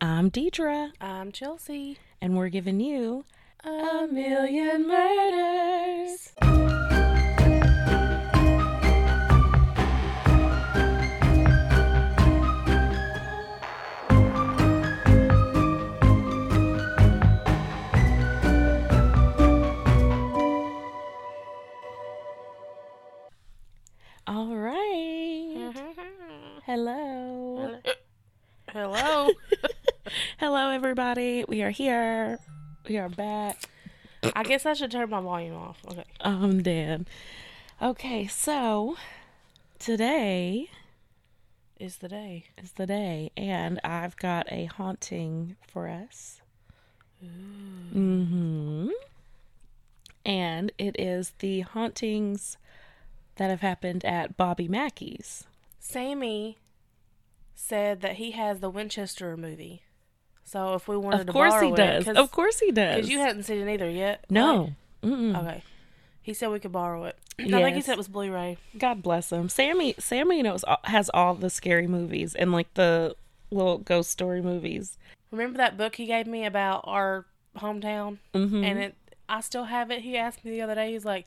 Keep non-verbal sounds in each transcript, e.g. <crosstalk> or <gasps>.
I'm Deidre, I'm Chelsea. and we're giving you A million murders. All right. Mm-hmm. Hello. Hello. <laughs> Hello, everybody. We are here. We are back. I guess I should turn my volume off. Okay. I'm dead. Okay, so today Is the day. is the day, and I've got a haunting for us. Mm-hmm. And it is the hauntings that have happened at Bobby Mackey's. Sammy said that he has the Winchester movie. So if we wanted to borrow it. Of to course he does. it, Of course he does. because you hadn't seen it either yet. no. Right? Okay. He said we could borrow it. <clears throat> I think he said it was Blu-ray. God bless him. Sammy Sammy knows has all the scary movies and like the little ghost story movies. Remember that book he gave me about our hometown? Mm-hmm. and it I still have it. He asked me the other day. He's like,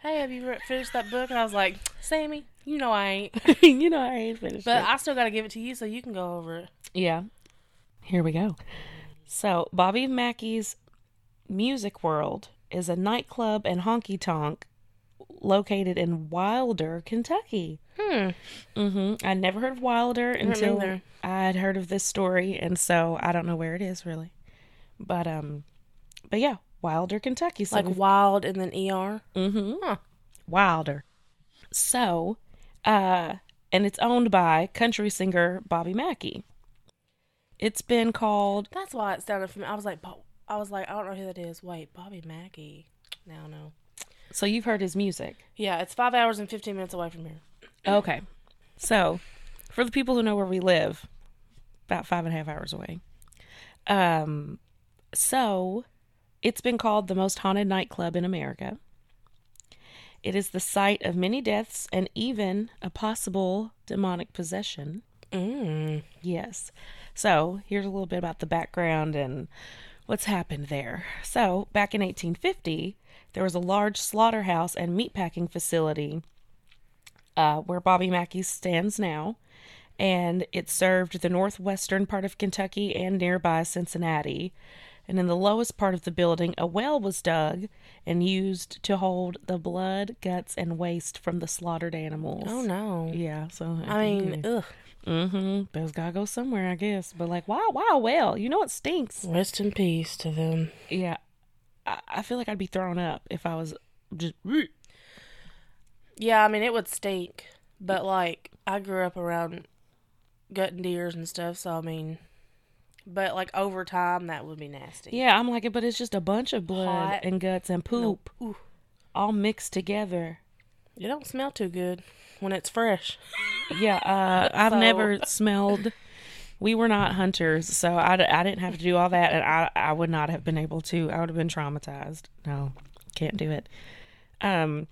"Hey, have you re- finished that book?" And I was like, "Sammy, you know I ain't, <laughs> you know I ain't finished but it. I still got to give it to you so you can go over it." Yeah. Here we go. So, Bobby Mackey's Music World is a nightclub and honky tonk located in Wilder, Kentucky. Hmm. Mm-hmm. I'd never heard of Wilder until neither. I'd heard of this story, and so I don't know where it is really. But um, but yeah, Wilder, Kentucky. So Like wild and then er. mm-hmm. Huh. Wilder. So, uh, and it's owned by country singer Bobby Mackey. It's been called That's why it sounded familiar. I was like, Bo- I was like, I don't know who that is. Wait, Bobby Mackey. Now no. so you've heard his music. Yeah, it's five hours and fifteen minutes away from here. Okay. So, for the people who know where we live, about five and a half hours away. Um, so it's been called the most haunted nightclub in America. It is the site of many deaths and even a possible demonic possession. Mm. Yes. So here's a little bit about the background and what's happened there. So back in 1850, there was a large slaughterhouse and meatpacking facility uh, where Bobby Mackey stands now, and it served the northwestern part of Kentucky and nearby Cincinnati. And in the lowest part of the building, a well was dug and used to hold the blood, guts, and waste from the slaughtered animals. Oh no. Yeah, so I mean, ugh. Mm-hmm. Those gotta go somewhere, I guess. But like, wow, wow, well, you know it stinks. Rest in peace to them. Yeah, I, I feel like I'd be thrown up if I was just. Yeah, I mean it would stink, but like I grew up around gutting deers and stuff, so I mean, but like over time that would be nasty. Yeah, I'm like, it, but it's just a bunch of blood Hot. and guts and poop all mixed together. It don't smell too good when it's fresh. Yeah, uh, <laughs> I've So- never smelled. We were not hunters, so I, I didn't have to do all that, and I I would not have been able to. I would have been traumatized. No, can't do it. Um,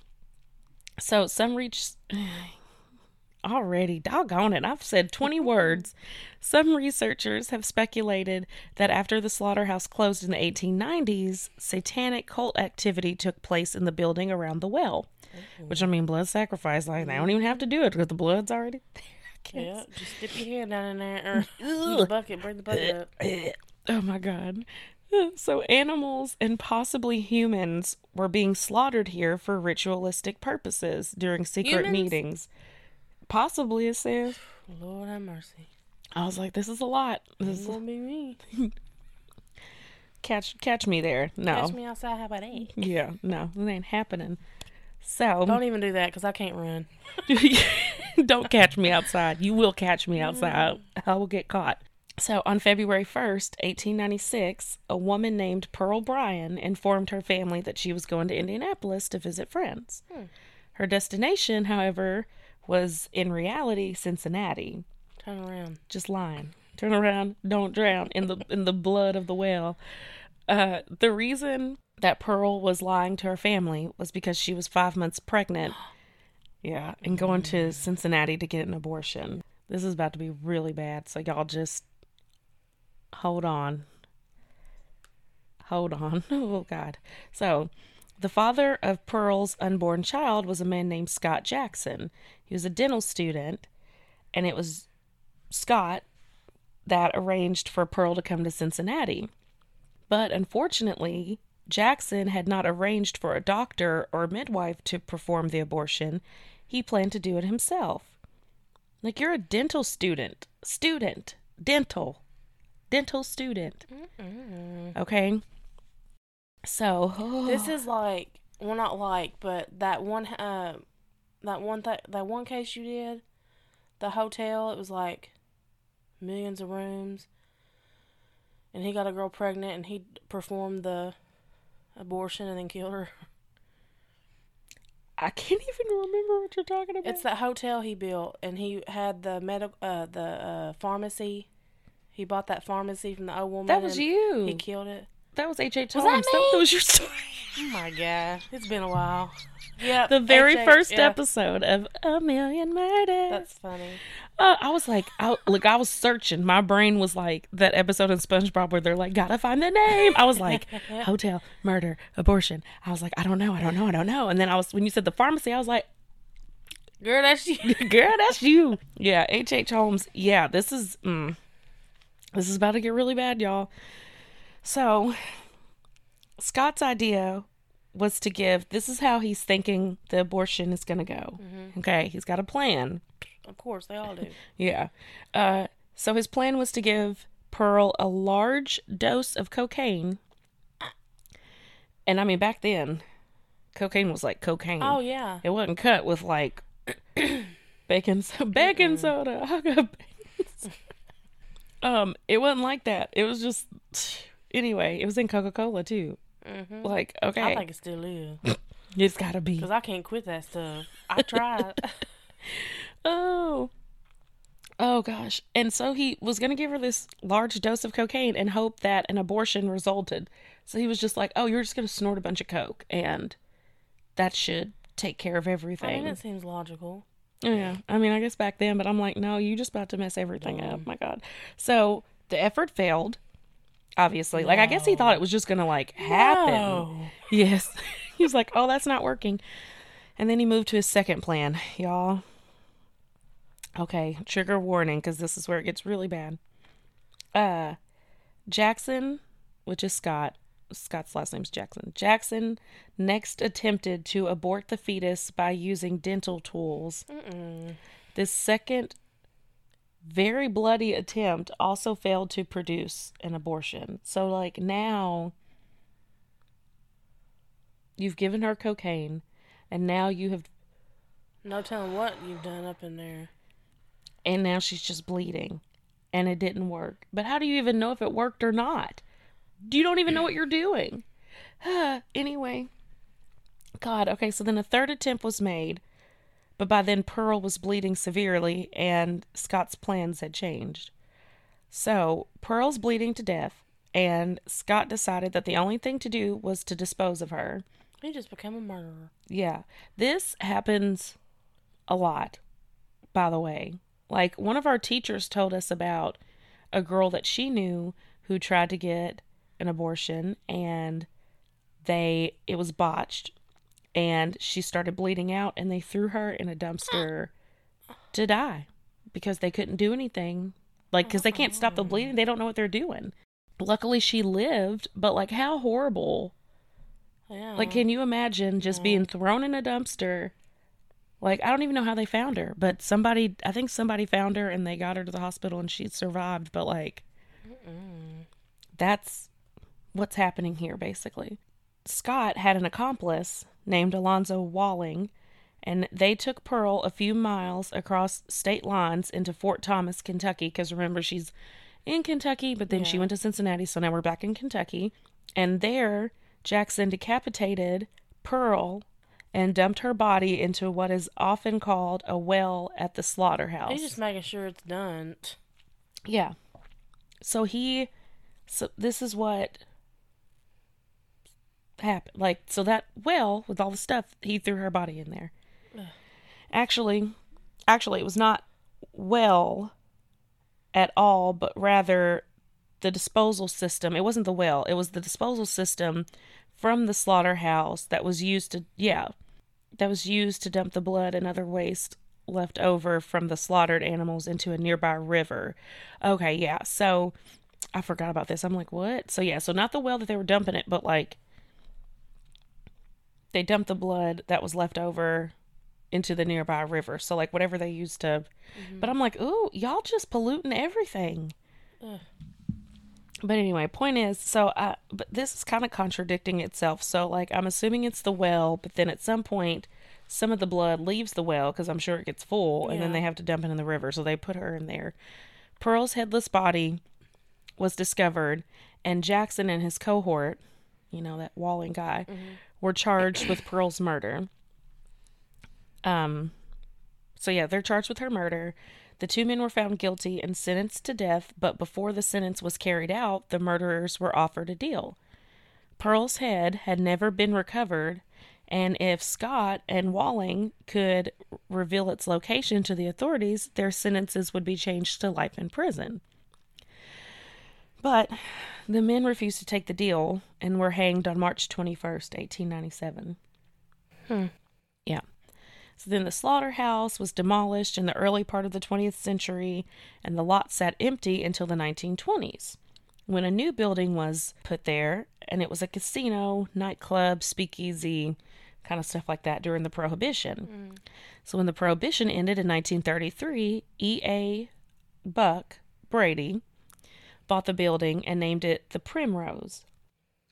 so some reach <sighs> already doggone it. I've said twenty <laughs> words. Some researchers have speculated that after the slaughterhouse closed in the 1890s, satanic cult activity took place in the building around the well. Mm-hmm. Which I mean, blood sacrifice. Like they don't even have to do it because the blood's already <laughs> there. Yeah, just dip your hand down in there or <laughs> use a bucket, bring the bucket up. <laughs> Oh my god. So animals and possibly humans were being slaughtered here for ritualistic purposes during secret Humans? meetings. Possibly, it says. <sighs> Lord have mercy. I was like, this is a lot. This is will be me. catch catch me there. No. Catch me outside. How about that? Yeah, no, it ain't happening. So Don't even do that because I can't run. <laughs> Don't catch me outside. You will catch me outside. I will get caught. So on February 1st, 1896, a woman named Pearl Bryan informed her family that she was going to Indianapolis to visit friends. Her destination, however, was in reality Cincinnati. Turn around. Just lying. Turn around, don't drown in the in the blood of the whale. Uh, the reason that Pearl was lying to her family was because she was five months pregnant. <gasps> Yeah, and going to Cincinnati to get an abortion. This is about to be really bad, so y'all just hold on. Hold on. <laughs> Oh, God. So, the father of Pearl's unborn child was a man named Scott Jackson. He was a dental student, and it was Scott that arranged for Pearl to come to Cincinnati. But unfortunately, Jackson had not arranged for a doctor or midwife to perform the abortion. He planned to do it himself. Like, you're a dental student. Student. Dental. Dental student. Okay? So, <sighs> This is like, well, not like, but that one, uh, that one th- that one case you did, the hotel. It was like millions of rooms, and he got a girl pregnant, and he performed the abortion and then killed her. I can't even remember what you're talking about. It's that hotel he built, and he had the medical, uh, the uh, pharmacy. He bought that pharmacy from the old woman. that was you. He killed it. that was H.H. Was Holmes. that That, me? that was your story. Oh my god, it's been a while. Yeah, the very H.H. first yeah, episode of A Million Murders. That's funny. Uh, I was like, I, look, I was searching. My brain was like that episode in SpongeBob where they're like, gotta find the name. I was like, <laughs> hotel, murder, abortion. I was like, I don't know, I don't know, I don't know. And then I was, when you said the pharmacy, I was like, Girl, that's you. <laughs> girl, that's you. Yeah, H. H. Holmes. Yeah, this is, mm, this is about to get really bad, y'all. So, Scott's idea was to give. This is how he's thinking the abortion is going to go. Okay, he's got a plan. Of course, they all do. <laughs> Yeah. Uh, so his plan was to give Pearl a large dose of cocaine. And I mean, back then, cocaine was like cocaine. Oh yeah. It wasn't cut with like <coughs> baking so- baking soda. I got baking soda. <laughs> um, it wasn't like that. It was just <sighs> anyway. It was in Coca Cola too. Hmm Like okay. I think it still is <laughs> it's gotta be. because I can't quit that stuff. I tried. <laughs> Oh. Oh gosh. And so he was going to give her this large dose of cocaine and hope that an abortion resulted. So he was just like, "Oh, you're just going to snort a bunch of coke and that should take care of I everything." mean, it seems logical. yeah. I mean, I guess back then, but I'm like, "No, you just about to mess everything up." My god. So, the effort failed. Obviously. Like I guess he thought it was just to like happen. No. Yes. <laughs> he was like, oh, that's not working. And then he moved to his second plan, y'all. Okay, trigger warning because this is where it gets really bad. Uh, Jackson, which is Scott, Scott's last name's Jackson. Jackson next attempted to abort the fetus by using dental tools. Mm-mm. This second, very bloody attempt also failed to produce an abortion. So, like, now you've given her cocaine, and now you have, No telling what you've done up in there. and now she's just bleeding, and it didn't work. But how do you even know if it worked or not? You don't even know what you're doing. <sighs> anyway, God, okay, so then a third attempt was made, but by then Pearl was bleeding severely, and Scott's plans had changed. So Pearl's bleeding to death, and Scott decided that the only thing to do was to dispose of her. He just became a murderer. Yeah. This happens a lot, by the way. Like, one of our teachers told us about a girl that she knew who tried to get an abortion and they it was botched and she started bleeding out and they threw her in a dumpster to die because they couldn't do anything like cuz they can't stop the bleeding they don't know what they're doing luckily she lived but like how horrible Yeah. like, can you imagine just being thrown in a dumpster? Like, I don't even know how they found her, but somebody, I think somebody found her and they got her to the hospital and she survived. But, like, that's what's happening here, basically. Scott had an accomplice named Alonzo Walling, and they took Pearl a few miles across state lines into Fort Thomas, Kentucky, because remember, she's in Kentucky, but then she went to Cincinnati, so now we're back in Kentucky. And there, Jackson decapitated Pearl and dumped her body into what is often called a well at the slaughterhouse. He's just making sure it's done. Yeah. So he so this is what happened. Like so that well with all the stuff he threw her body in there. Actually, actually it was not well at all, but rather the disposal system. It wasn't the well, it was the disposal system from the slaughterhouse that was used to, yeah, that was used to dump the blood and other waste left over from the slaughtered animals into a nearby river. Okay, yeah. So I forgot about this. I'm like, what? So yeah, so not the well that they were dumping it, but like they dumped the blood that was left over into the nearby river. So like whatever they used to mm-hmm. But I'm like, "Ooh, y'all just polluting everything." Ugh. But anyway, point is, so I but this is kind of contradicting itself. So like I'm assuming it's the well, but then at some point some of the blood leaves the well because I'm sure it gets full and then they have to dump it in the river. So they put her in there. Pearl's headless body was discovered and Jackson and his cohort, you know, that Walling guy, were charged with Pearl's murder. Um so yeah, they're charged with her murder. The two men were found guilty and sentenced to death, but before the sentence was carried out, the murderers were offered a deal. Pearl's head had never been recovered, and if Scott and Walling could reveal its location to the authorities, their sentences would be changed to life in prison. But the men refused to take the deal and were hanged on March 21st, 1897. Hmm. Yeah. So then the slaughterhouse was demolished in the early part of the 20th century, and the lot sat empty until the 1920s, when a new building was put there, and it was a casino, nightclub, speakeasy, kind of stuff like that during the Prohibition. So when the Prohibition ended in 1933, E.A. Buck Brady bought the building and named it the Primrose.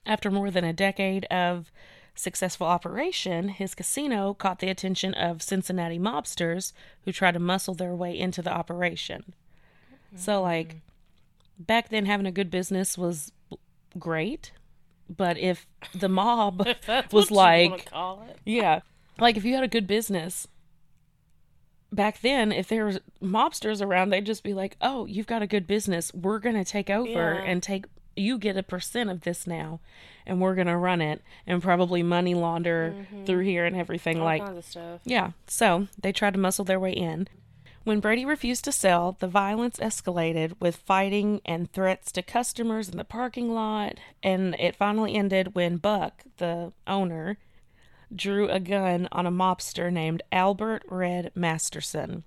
After more than a decade of successful operation, his casino caught the attention of Cincinnati mobsters who tried to muscle their way into the operation. So, mm-hmm. like, back then, having a good business was great, but if the mob <laughs> was what you wanna like, yeah, like if you had a good business back then, if there was mobsters around, they'd just be like, "Oh, you've got a good business. We're gonna take over Yeah. and take you get a percent of this now, and we're gonna run it and probably money launder mm-hmm. through here and everything." All like, kinds of stuff. yeah, so they tried to muscle their way in. When Brady refused to sell, the violence escalated with fighting and threats to customers in the parking lot, and it finally ended when Buck, the owner, drew a gun on a mobster named Albert Red Masterson.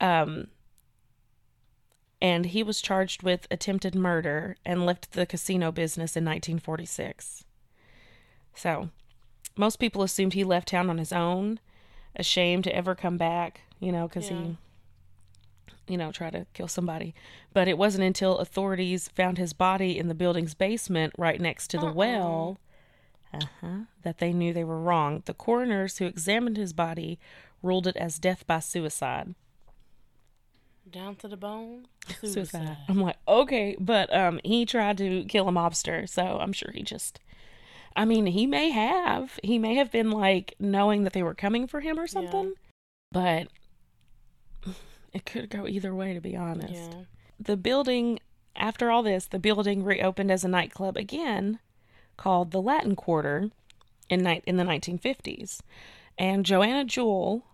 Um and he was charged with attempted murder and left the casino business in 1946. So, most people assumed he left town on his own, ashamed to ever come back, you know, because Yeah. he, you know, tried to kill somebody. But it wasn't until authorities found his body in the building's basement right next to the Uh-uh. well uh-huh, that they knew they were wrong. The coroners who examined his body ruled it as death by suicide. Down to the bone. Suicide. Suicide. I'm like, okay, but um, he tried to kill a mobster, so I'm sure he just. I mean, he may have. He may have been like knowing that they were coming for him or something, but it could go either way, to be honest. Yeah. The building, after all this, the building reopened as a nightclub again, called the Latin Quarter, in night in the 1950s, and Joanna Jewell,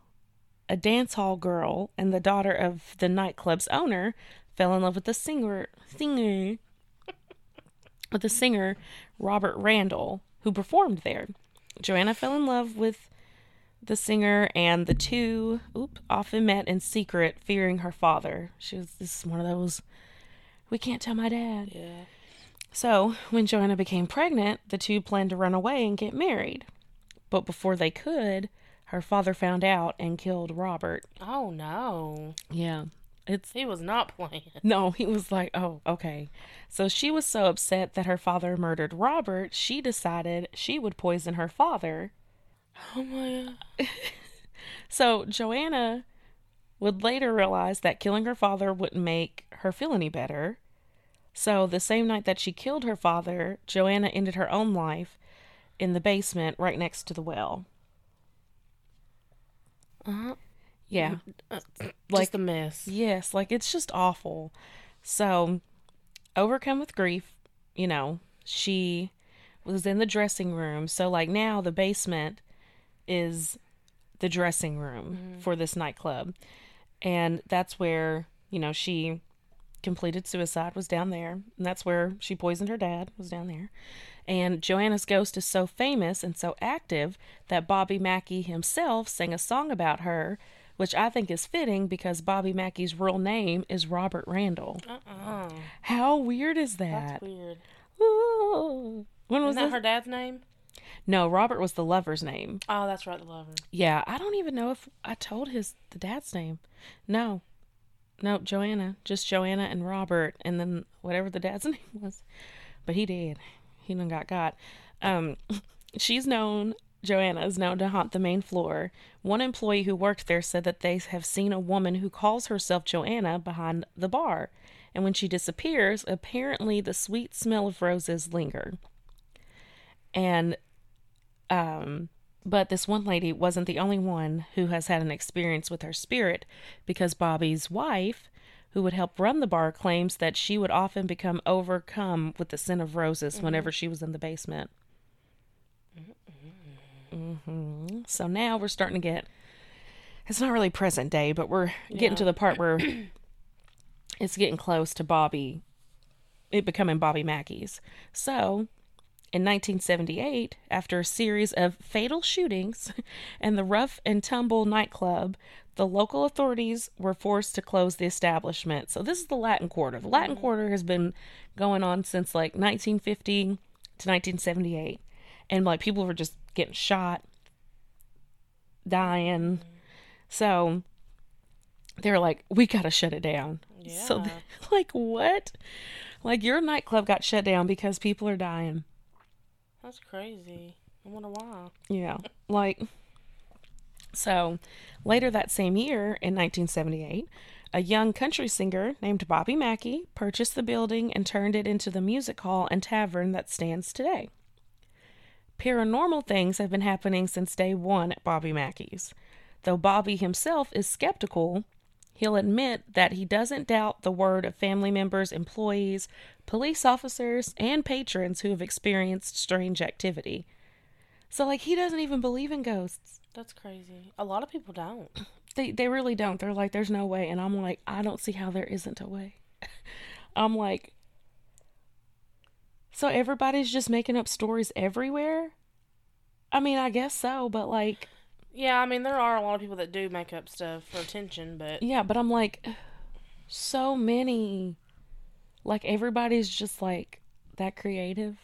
a dance hall girl and the daughter of the nightclub's owner, fell in love with the singer singer <laughs> with the singer Robert Randall, who performed there. Joanna fell in love with the singer, and the two oop, often met in secret, fearing her father. She was this is one of those we can't tell my dad. Yeah. So, when Joanna became pregnant, the two planned to run away and get married. But before they could, her father found out and killed Robert. Oh no. Yeah. It's He was not playing. no, he was like, "Oh, okay." So she was so upset that her father murdered Robert, she decided she would poison her father. Oh my god. <laughs> So Joanna would later realize that killing her father wouldn't make her feel any better. So the same night that she killed her father, Joanna ended her own life in the basement right next to the well. Uh-huh. Yeah. Like <clears throat> Like- Just a mess. Yes, like it's just awful. So, overcome with grief, you know, she was in the dressing room. So, like now, the basement is the dressing room for this nightclub. And that's where, you know, she completed suicide was down there, and that's where she poisoned her dad, was down there. And Joanna's ghost is so famous and so active that Bobby Mackey himself sang a song about her, which I think is fitting because Bobby Mackey's real name is Robert Randall. Uh-uh. How weird is that? That's weird. Ooh. When was Isn't that this? her dad's name? No, Robert was the lover's name. Oh, that's right, the lover. Yeah, I don't even know if I told his the dad's name. No. No, Joanna. Just Joanna and Robert and then whatever the dad's <laughs> name was. But he did. He done got got. Um <laughs> she's known Joanna is known to haunt the main floor. One employee who worked there said that they have seen a woman who calls herself Joanna behind the bar. And when she disappears, apparently the sweet smell of roses linger. And um but this one lady wasn't the only one who has had an experience with her spirit because Bobby's wife, who would help run the bar, claims that she would often become overcome with the scent of roses whenever she was in the basement. hmm So now we're starting to get. It's not really present day, but we're getting to the part where it's getting close to Bobby, it becoming Bobby Mackey's. So in 1978, after a series of fatal shootings <laughs> and the rough and tumble nightclub, the local authorities were forced to close the establishment. So this is the Latin Quarter. The Latin mm-hmm. Quarter has been going on since like 1950 to 1978, and like people were just getting shot, dying. Mm-hmm. So they're like, we gotta shut it down. So <laughs> like what? Like your nightclub got shut down because people are dying. That's crazy. I wonder why. Yeah. Like, so later that same year in 1978, a young country singer named Bobby Mackey purchased the building and turned it into the music hall and tavern that stands today. Paranormal things have been happening since day one at Bobby Mackey's. Though Bobby himself is skeptical, he'll admit that he doesn't doubt the word of family members, employees, police officers, and patrons who have experienced strange activity. So like he doesn't even believe in ghosts. That's crazy. A lot of people don't. <clears throat> They they really don't. They're like there's no way and I'm like I don't see how there isn't a way. <laughs> I'm like So everybody's just making up stories everywhere? I mean, I guess so, but like Yeah, I mean there are a lot of people that do make up stuff for attention, but yeah, but I'm like so many like everybody's just like that creative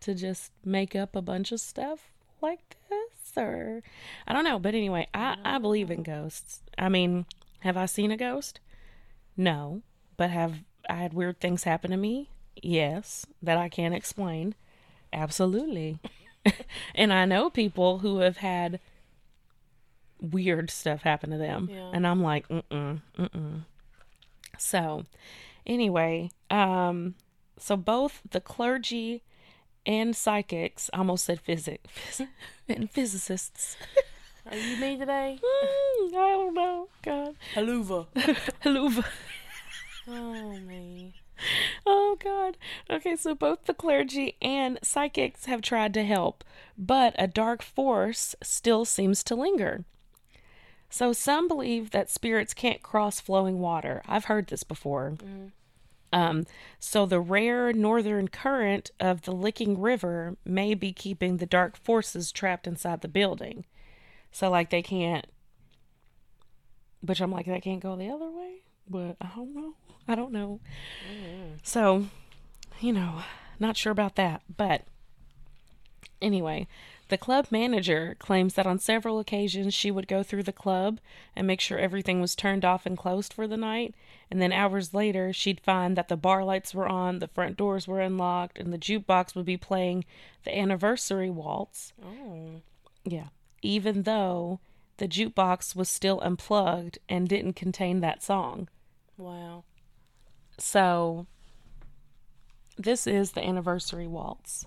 to just make up a bunch of stuff like this or I don't know, but anyway, I I believe in ghosts. I mean, have I seen a ghost? No, but have I had weird things happen to me? Yes, that I can't explain. Absolutely. <laughs> and I know people who have had weird stuff happen to them. Yeah. And I'm like, mm-mm, mm-mm. So, anyway, um, so both the clergy and psychics, I almost said physic, <laughs> and physicists. are you me today? <laughs> Mm, I don't know. God. Haluva. <laughs> Haluva. oh me. Oh God. Okay, so both the clergy and psychics have tried to help, but a dark force still seems to linger. So some believe that spirits can't cross flowing water. I've heard this before. Um, so the rare northern current of the Licking River may be keeping the dark forces trapped inside the building. So like they can't which I'm like, that can't go the other way. But I don't know. I don't know. So, you know, not sure about that. But anyway, the club manager claims that on several occasions she would go through the club and make sure everything was turned off and closed for the night. And then hours later, she'd find that the bar lights were on, the front doors were unlocked, and the jukebox would be playing the anniversary waltz. Oh. Yeah. Even though the jukebox was still unplugged and didn't contain that song. Wow. So, this is the anniversary waltz.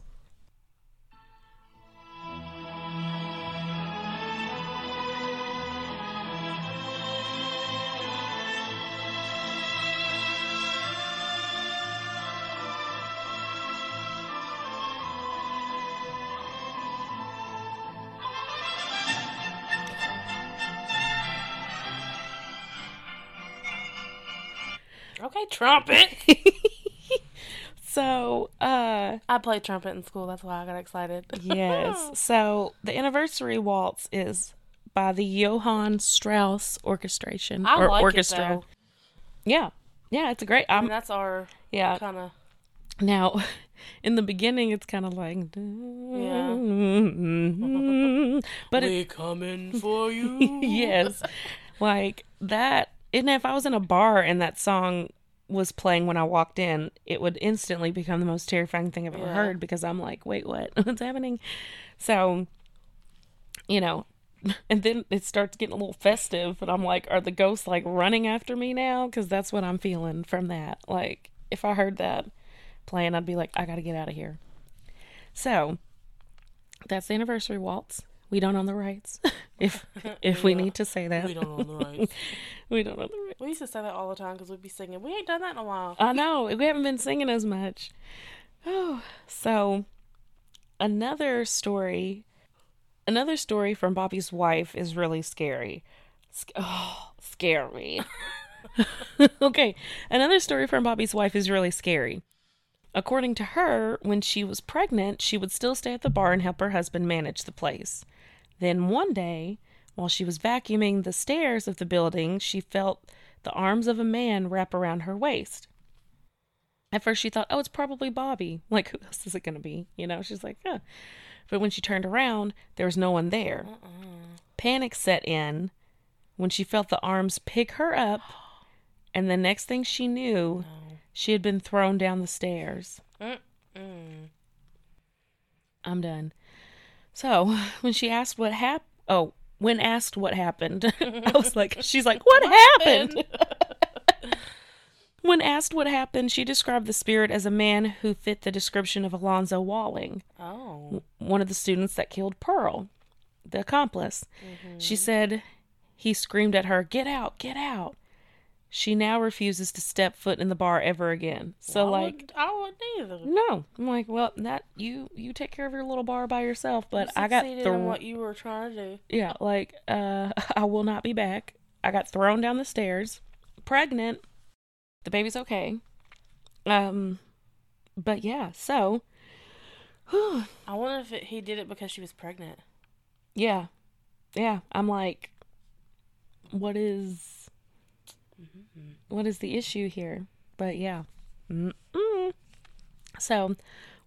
Trumpet. <laughs> so, uh, I played trumpet in school. That's why I got excited. yes. <laughs> So the anniversary waltz is by the Johann Strauss Orchestration I or like orchestra. Yeah, yeah, it's a great. I Um, mean, that's our yeah. kind of. Now, <laughs> in the beginning, it's kind of like, but it, coming for you. yes, like that. And if I was in a bar and that song was playing when I walked in, it would instantly become the most terrifying thing I've ever Yeah. heard because I'm like, wait, what? <laughs> What's happening? So, you know, <laughs> and then it starts getting a little festive, and I'm like, are the ghosts like running after me now? Because that's what I'm feeling from that. Like, if I heard that playing, I'd be like, I gotta get out of here. So, that's the anniversary waltz. We don't own the rights. <laughs> if if we need to say that, We don't own the rights. we don't own the rights. We used to say that all the time because we'd be singing. We ain't done that in a while. I know we haven't been singing as much. Oh, <sighs> so another story, another story from Bobby's wife is really scary. Sc- <sighs> Oh, <laughs> okay, another story from Bobby's wife is really scary. According to her, when she was pregnant, she would still stay at the bar and help her husband manage the place. Then one day, while she was vacuuming the stairs of the building, she felt the arms of a man wrap around her waist. At first, she thought, oh, it's probably Bobby. Like, who else is it going to be? You know, she's like, huh. But when she turned around, there was no one there. Panic set in when she felt the arms pick her up, and the next thing she knew, she had been thrown down the stairs. Mm. I'm done. So <laughs> when she asked what happened, oh, when asked what happened, <laughs> I was <laughs> like, she's like, what, happened? <laughs> when asked what happened, she described the spirit as a man who fit the description of Alonzo Walling, Oh. one of the students that killed Pearl, the accomplice. Mm-hmm. She said he screamed at her, "Get out! Get out!" She now refuses to step foot in the bar ever again. So I like would, I wouldn't either. no, I'm like, well, that you you take care of your little bar by yourself, but You I got in what you were trying to do. yeah, like uh, <laughs> I will not be back. I got thrown down the stairs, pregnant. The baby's okay. Um, but yeah, so, <sighs> I wonder if it, he did it because she was pregnant. yeah, yeah. I'm like, what is, what is the issue here? But yeah, Mm-mm. so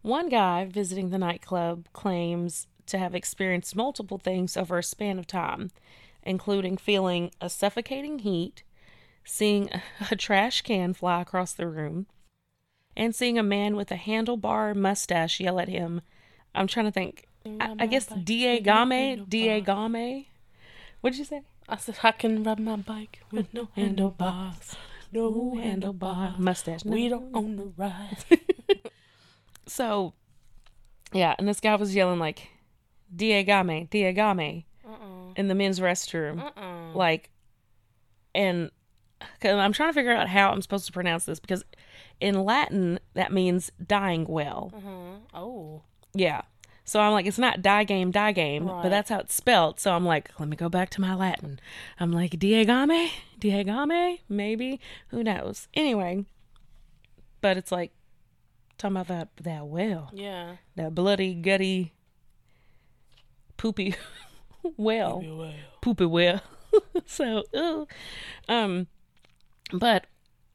one guy visiting the nightclub claims to have experienced multiple things over a span of time, including feeling a suffocating heat, seeing <laughs> a, trash can fly across the room, and seeing a man with a handlebar mustache yell at him. I'm trying to think. I, I guess D.A. Game? D.A. Game? What did you say? I said I can ride my bike with no <laughs> handlebars, no handlebar. Mustache. No. We don't own the ride. <laughs> So, yeah, and this guy was yelling like, Diagame, Diagame, Uh-uh. in the men's restroom. Uh-uh. Like, and cause I'm trying to figure out how I'm supposed to pronounce this because in Latin, that means dying well. Uh-huh. Oh. Yeah. So I'm like, it's not die game, die game, but that's how it's spelled. So I'm like, let me go back to my Latin. I'm like, Diagame, Diagame, maybe, who knows? Anyway, but it's like talking about that that well, Yeah. that bloody gutty, poopy well, <laughs> Maybe well. poopy well. <laughs> so, ooh. um, but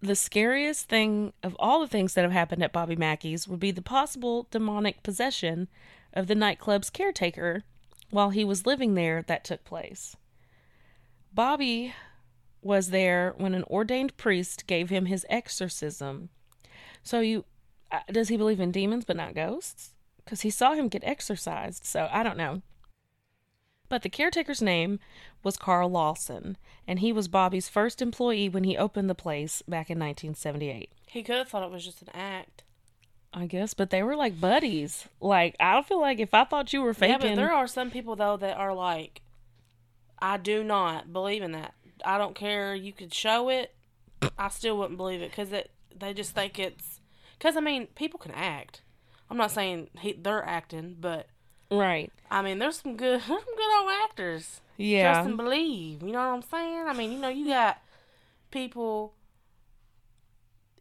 the scariest thing of all the things that have happened at Bobby Mackey's would be the possible demonic possession of the nightclub's caretaker while he was living there that took place. Bobby was there when an ordained priest gave him his exorcism. So you uh, does he believe in demons but not ghosts? Cuz he saw him get exorcised. So I don't know. But the caretaker's name was Carl Lawson, and he was Bobby's first employee when he opened the place back in 1978. He could have thought it was just an act. I guess, but they were like buddies. Like I feel like if I thought you were faking, Yeah, but there are some people though that are like, I do not believe in that. I don't care. You could show it. I still wouldn't believe it because it. They just think it's. Because I mean, people can act. I'm not saying he, they're acting, but right? I mean, there's some good, <laughs> some good old actors. Yeah, Trust and believe. You know what I'm saying? I mean, you know, you got people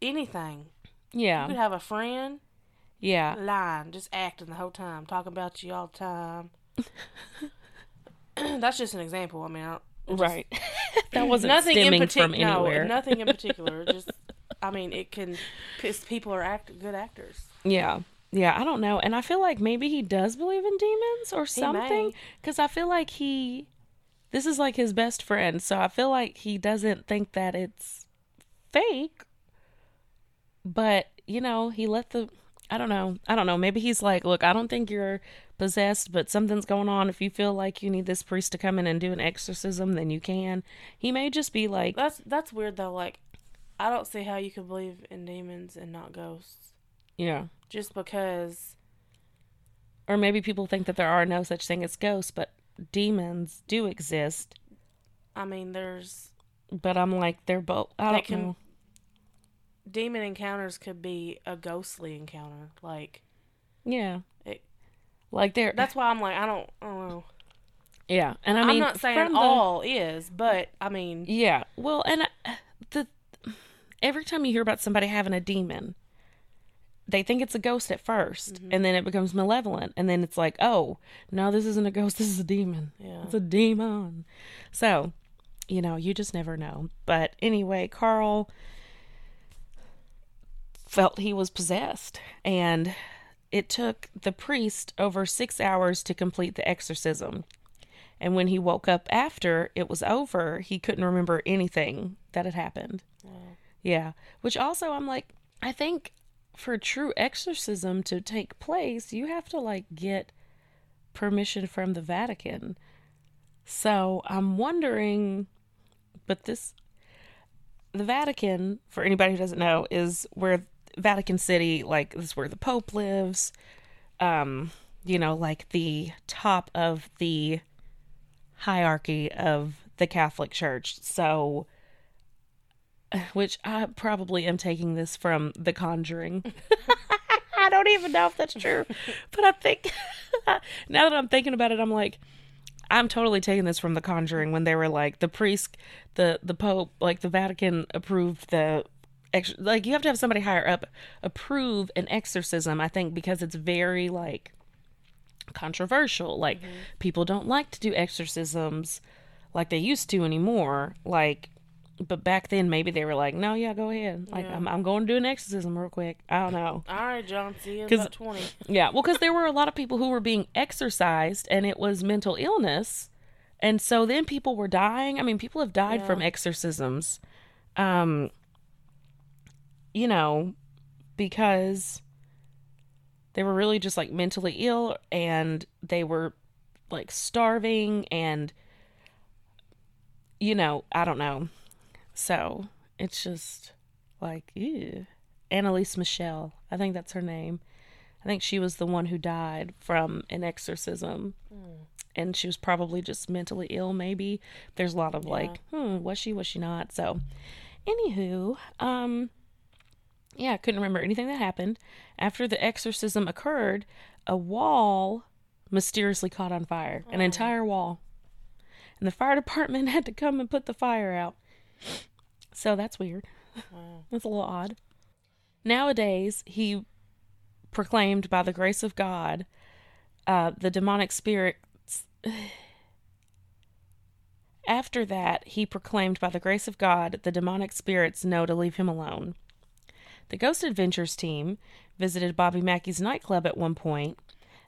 anything. Yeah. You could have a friend Yeah. lying, just acting the whole time, talking about you all the time. <clears throat> That's just an example. I mean, I just- Right. <laughs> that wasn't nothing in stemming particular. from anywhere. No, nothing in <laughs> particular. just, I mean, it can. Cause people are act good actors. Yeah. Yeah, I don't know. And I feel like maybe he does believe in demons or something. Because I feel like he. This is like his best friend. So I feel like he doesn't think that it's fake. But, you know, he let the. I don't know. I don't know. Maybe he's like, look, I don't think you're possessed, but something's going on. If you feel like you need this priest to come in and do an exorcism, then you can. He may just be like, That's that's weird though. Like, I don't see how you can believe in demons and not ghosts. yeah. Just because. Or maybe people think that there are no such thing as ghosts, but demons do exist. I mean, there's But I'm like, they're both. I They don't can- know. Demon encounters could be a ghostly encounter. Like Yeah. It- like they're. that's why I'm like I don't. I don't know. yeah. And I mean, am not saying the- all is, but I mean, Yeah. Well, and I, the every time you hear about somebody having a demon, they think it's a ghost at 1st Mm-hmm. and then it becomes malevolent, and then it's like, oh, no, this isn't a ghost. <laughs> This is a demon. Yeah. It's a demon. So, you know, you just never know. But anyway, Carl felt he was possessed, and it took the priest over six hours to complete the exorcism. And when he woke up after it was over, he couldn't remember anything that had happened. Yeah. Which also, I'm like, I think for true exorcism to take place, you have to like get permission from the Vatican. So I'm wondering, but this, the Vatican, for anybody who doesn't know, is where Vatican City, like, this is where the Pope lives. Um, you know, like the top of the hierarchy of the Catholic Church. So, <sighs> which I probably am taking this from The Conjuring. <laughs> I don't even know if that's true, but I think <laughs> now that I'm thinking about it, I'm like, I'm totally taking this from The Conjuring when they were like the priest, the the Pope, like the Vatican approved the. Ex- Like you have to have somebody higher up approve an exorcism. I think because it's very like controversial. Like people don't like to do exorcisms like they used to anymore. Like, but back then maybe they were like, no, yeah, go ahead. Like Yeah. I'm I'm going to do an exorcism real quick. I don't know. all right, John, see you in 'Cause- about twenty. <laughs> Yeah, well, because there were a lot of people who were being exorcised and it was mental illness. And so then people were dying. I mean, people have died Yeah. from exorcisms. Um, you know, because they were really just like mentally ill and they were like starving and you know, I don't know. So it's just like, ew. Anneliese Michel. I think that's her name. I think she was the one who died from an exorcism. And she was probably just mentally ill, maybe. There's a lot of like, hmm, was she, was she not? So, anywho, um, yeah, I couldn't remember anything that happened. After the exorcism occurred, a wall mysteriously caught on fire, an entire wall. And the fire <laughs> department had to come and put the fire out. So that's weird. Wow. <laughs> That's a little odd. Nowadays, he proclaimed by the grace of God, uh, the demonic spirits. <sighs> After that, he proclaimed by the grace of God, the demonic spirits know to leave him alone. The Ghost Adventures team visited Bobby Mackey's nightclub at one point,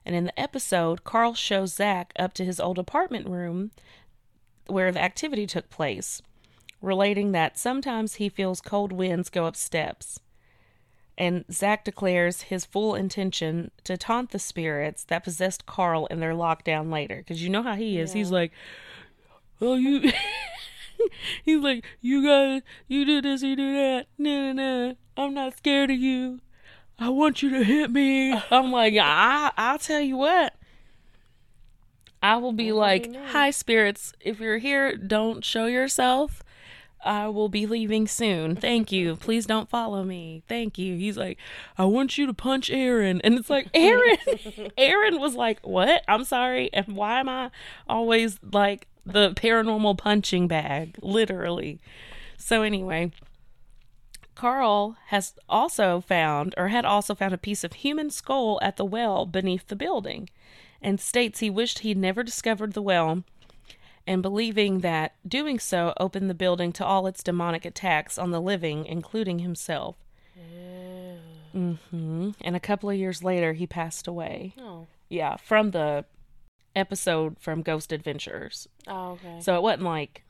and in the episode, Carl shows Zak up to his old apartment room where the activity took place, relating that sometimes he feels cold winds go up steps. And Zak declares his full intention to taunt the spirits that possessed Carl in their lockdown later. Because you know how he is. He's like, oh, you. <laughs> He's like, you guys, you do this, you do that. No, no, no. I'm not scared of you. I want you to hit me. <laughs> I'm like, I, I'll tell you what. I will be like, you know. hi, spirits. If you're here, don't show yourself. I will be leaving soon. Thank you. Please don't follow me. Thank you. He's like, I want you to punch Aaron. And it's like, Aaron. <laughs> Aaron was like, What? I'm sorry. And why am I always like the paranormal punching bag? Literally. So, anyway, Carl has also found, or had also found, a piece of human skull at the well beneath the building and states he wished he'd never discovered the well and believing that doing so opened the building to all its demonic attacks on the living, including himself. hmm And a couple of years later, he passed away. Oh. Yeah, from the episode from Ghost Adventures. Oh, okay. So it wasn't like,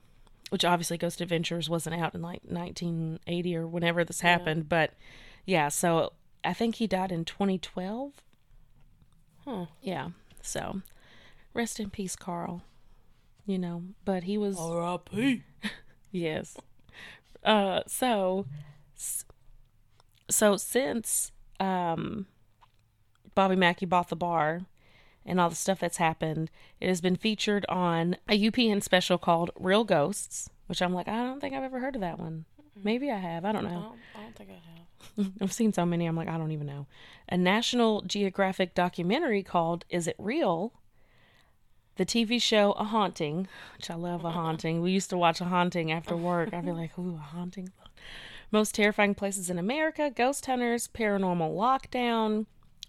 which obviously Ghost Adventures wasn't out in like 1980 or whenever this happened, but yeah, so I think he died in 2012. Huh. Yeah, so rest in peace, Carl. You know, but he was. R.I.P. <laughs> Yes. Uh, so, so since um, Bobby Mackey bought the bar and all the stuff that's happened, it has been featured on a UPN special called Real Ghosts, which I'm like, I don't think I've ever heard of that one. Maybe I have. I don't I know. don't, I don't think I have. <laughs> I've seen so many. I'm like, I don't even know. A National Geographic documentary called "Is It Real?" The TV show A Haunting, which I love. A <laughs> Haunting. We used to watch A Haunting after work. I'd be like, "Ooh, A Haunting." Most terrifying places in America: Ghost Hunters, Paranormal Lockdown,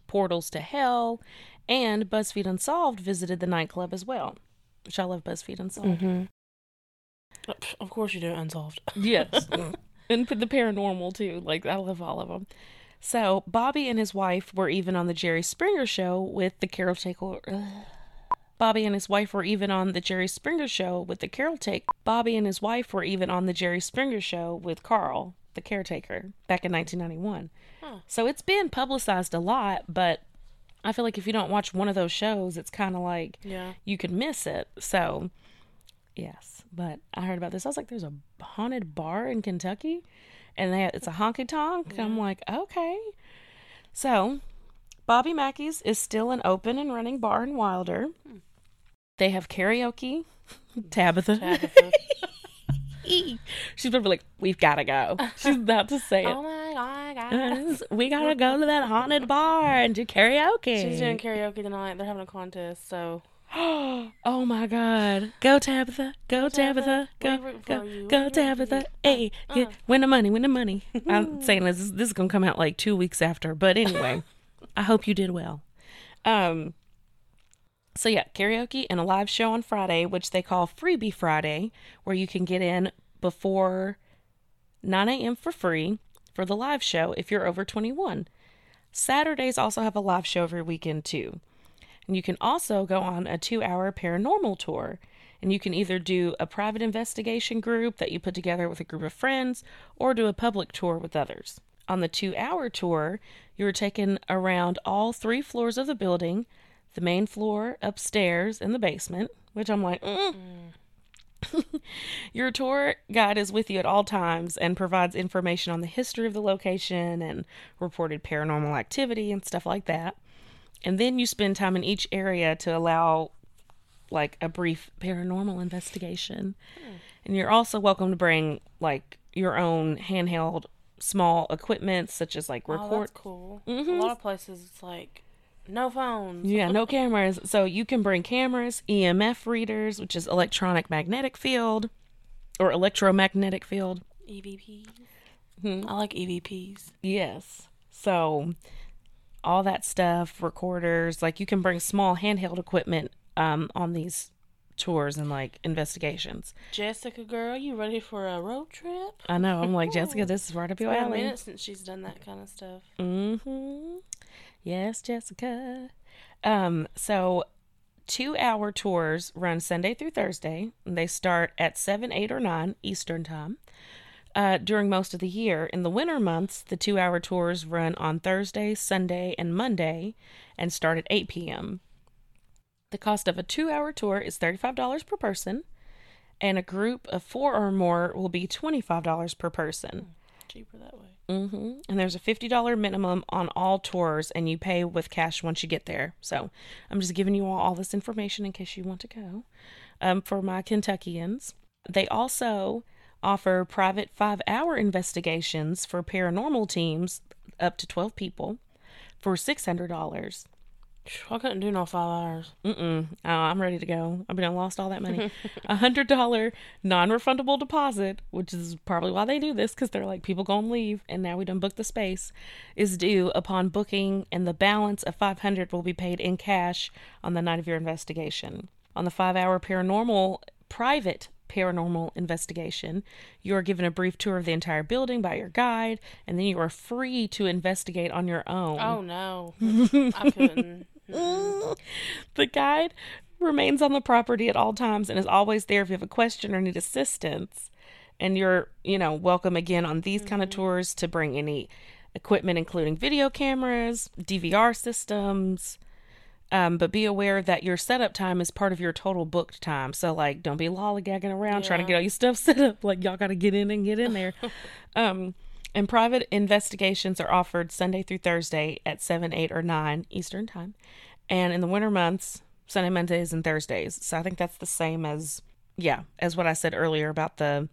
Portals to Hell, and BuzzFeed Unsolved visited the nightclub as well. Which I love BuzzFeed Unsolved. Mm-hmm. Of course you do. Unsolved. <laughs> Yes. and put the paranormal too. Like I love all of them. So Bobby and his wife were even on the Jerry Springer show with the Carol Taker. Bobby and his wife were even on the Jerry Springer show with the Carol Take. Bobby and his wife were even on the Jerry Springer show with Carl, the caretaker, back in 1991. Huh. So it's been publicized a lot, but I feel like if you don't watch one of those shows, it's kind of like Yeah. you could miss it. So, yes, but I heard about this. I was like, "There's a haunted bar in Kentucky, and they it's a honky tonk." I'm like, "Okay." So, Bobby Mackey's is still an open and running bar in Wilder. Hmm. They have karaoke. Tabitha. Tabitha. <laughs> She's probably like, "We've got to go." She's about to say <laughs> it. oh my god, we gotta go to that haunted bar and do karaoke. She's doing karaoke tonight. They're having a contest, so <gasps> oh my god. Go Tabitha. Go Tabitha. Tabitha. Go go, go We root for Tabitha. Hey, Uh, uh. win the money, win the money. <laughs> I'm saying this is this is gonna come out like two weeks after, but anyway. I hope you did well. Um so yeah, karaoke and a live show on Friday, which they call Freebie Friday, where you can get in before 9 a.m. for free for the live show if you're over 21. Saturdays also have a live show every weekend too. And you can also go on a two hour paranormal tour. And you can either do a private investigation group that you put together with a group of friends or do a public tour with others. On the two hour tour, you're taken around all three floors of the building the main floor, upstairs, and the basement, which I'm like, mm. <laughs> Your tour guide is with you at all times and provides information on the history of the location and reported paranormal activity and stuff like that. And then you spend time in each area to allow like a brief paranormal investigation. And you're also welcome to bring like your own handheld small equipment such as like oh, record that's cool. Mhm. A lot of places it's like no phones. Yeah, no cameras. So you can bring cameras, EMF readers, which is electronic magnetic field or electromagnetic field. EVPs. Hmm. I like EVPs. Yes. So all that stuff, recorders, like you can bring small handheld equipment um, on these tours and like investigations. Jessica, girl, you ready for a road trip? I know. I'm like, Jessica, <laughs> this is right up your It's been a alley. minute since she's done that kind of stuff. Mm-hmm. Yes, Jessica. Um, so two hour tours run Sunday through Thursday. They start at seven, eight, or nine Eastern time. Uh, during most of the year. In the winter months, the two hour tours run on Thursday, Sunday, and Monday and start at 8 p.m. The cost of a two hour tour is $35 per person, and a group of four or more will be $25 per person. Cheaper that way. hmm And there's a $50 minimum on all tours, and you pay with cash once you get there. So I'm just giving you all, all this information in case you want to go. Um, for my Kentuckians, they also offer private five hour investigations for paranormal teams up to 12 people for $600. I couldn't do no five hours. Mm-mm. Oh, I'm ready to go. I mean, I lost all that money. A hundred dollar non-refundable deposit, which is probably why they do this, because they're like people gonna leave, and now we done booked the space, is due upon booking, and the balance of five hundred will be paid in cash on the night of your investigation. On the five-hour paranormal private paranormal investigation, you are given a brief tour of the entire building by your guide, and then you are free to investigate on your own. Oh no, <laughs> I couldn't. <laughs> the guide remains on the property at all times and is always there if you have a question or need assistance. And you're, you know, welcome again on these kind of tours to bring any equipment, including video cameras, DVR systems. Um, but be aware that your setup time is part of your total booked time. So, like, don't be lollygagging around trying to get all your stuff <laughs> set up. Like, y'all got to get in and get in there. <laughs> um, and private investigations are offered Sunday through Thursday at 7, 8, or 9 Eastern Time. And in the winter months, Sunday, Mondays, and Thursdays. So I think that's the same as, yeah, as what I said earlier about the.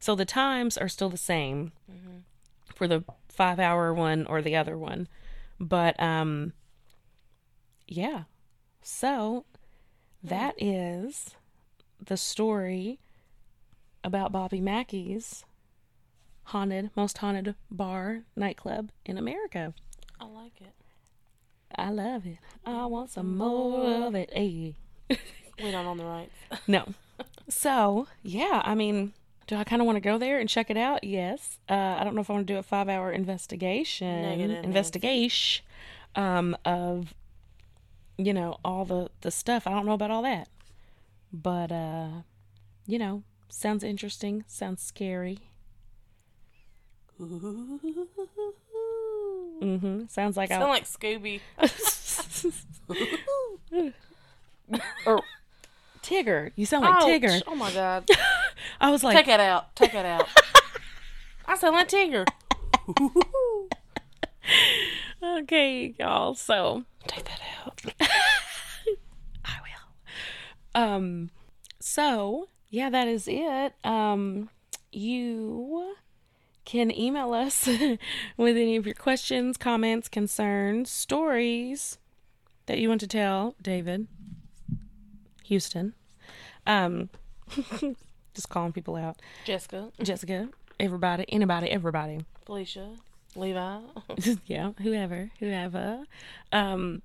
So the times are still the same for the five hour one or the other one. But, um, yeah. So that is the story about Bobby Mackey's haunted, most haunted bar nightclub in America. I like it. I love it. I want some more of it. Hey. <laughs> We don't own the rights. <laughs> No. So, yeah, I mean, do I kind of want to go there and check it out? Yes. Uh, I don't know if I want to do a five hour investigation, Negative, investigation um, of, you know, all the, the stuff. I don't know about all that. But, uh, you know, sounds interesting, sounds scary. Mm-hmm. Sounds like I Sound like Scooby. <laughs> or Tigger. You sound like Ouch. Tigger. Oh my god. <laughs> I was like, Take that out. Take that out. <laughs> I sound like Tigger. okay, y'all. So Take that out. I will. Um, so yeah, that is it. Um, you can email us <laughs> with any of your questions, comments, concerns, stories that you want to tell David Houston. Um, <laughs> just calling people out. Jessica, Jessica, everybody, anybody, everybody. Felicia, Levi, <laughs> yeah, whoever, whoever. Um,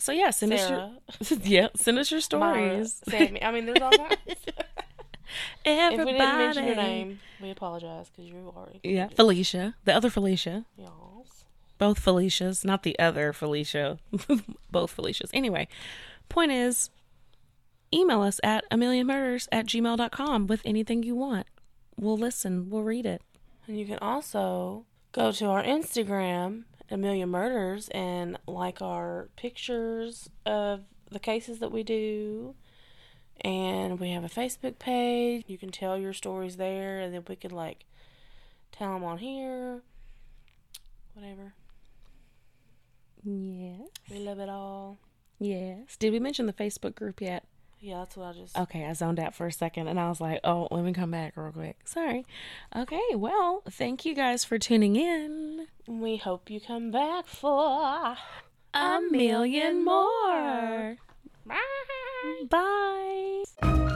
so yeah, send Sarah, us your yeah, send us your Myra, stories. Sammy. I mean, there's all kinds. Everybody. If we didn't mention your name, we apologize because you already. Yeah, Felicia, the other Felicia, Y'all. both Felicias, not the other Felicia, <laughs> both Felicias. Anyway, point is, email us at a million murders at gmail.com with anything you want. We'll listen, we'll read it. And you can also go to our Instagram, A Million Murders, and like our pictures of the cases that we do. And we have a Facebook page. You can tell your stories there, and then we could like tell them on here. Whatever. Yes. We love it all. Yes. Did we mention the Facebook group yet? Yeah, that's what I just. Okay, I zoned out for a second and I was like, oh, let me come back real quick. Sorry. Okay, well, thank you guys for tuning in. We hope you come back for. A million more. Bye. Bye.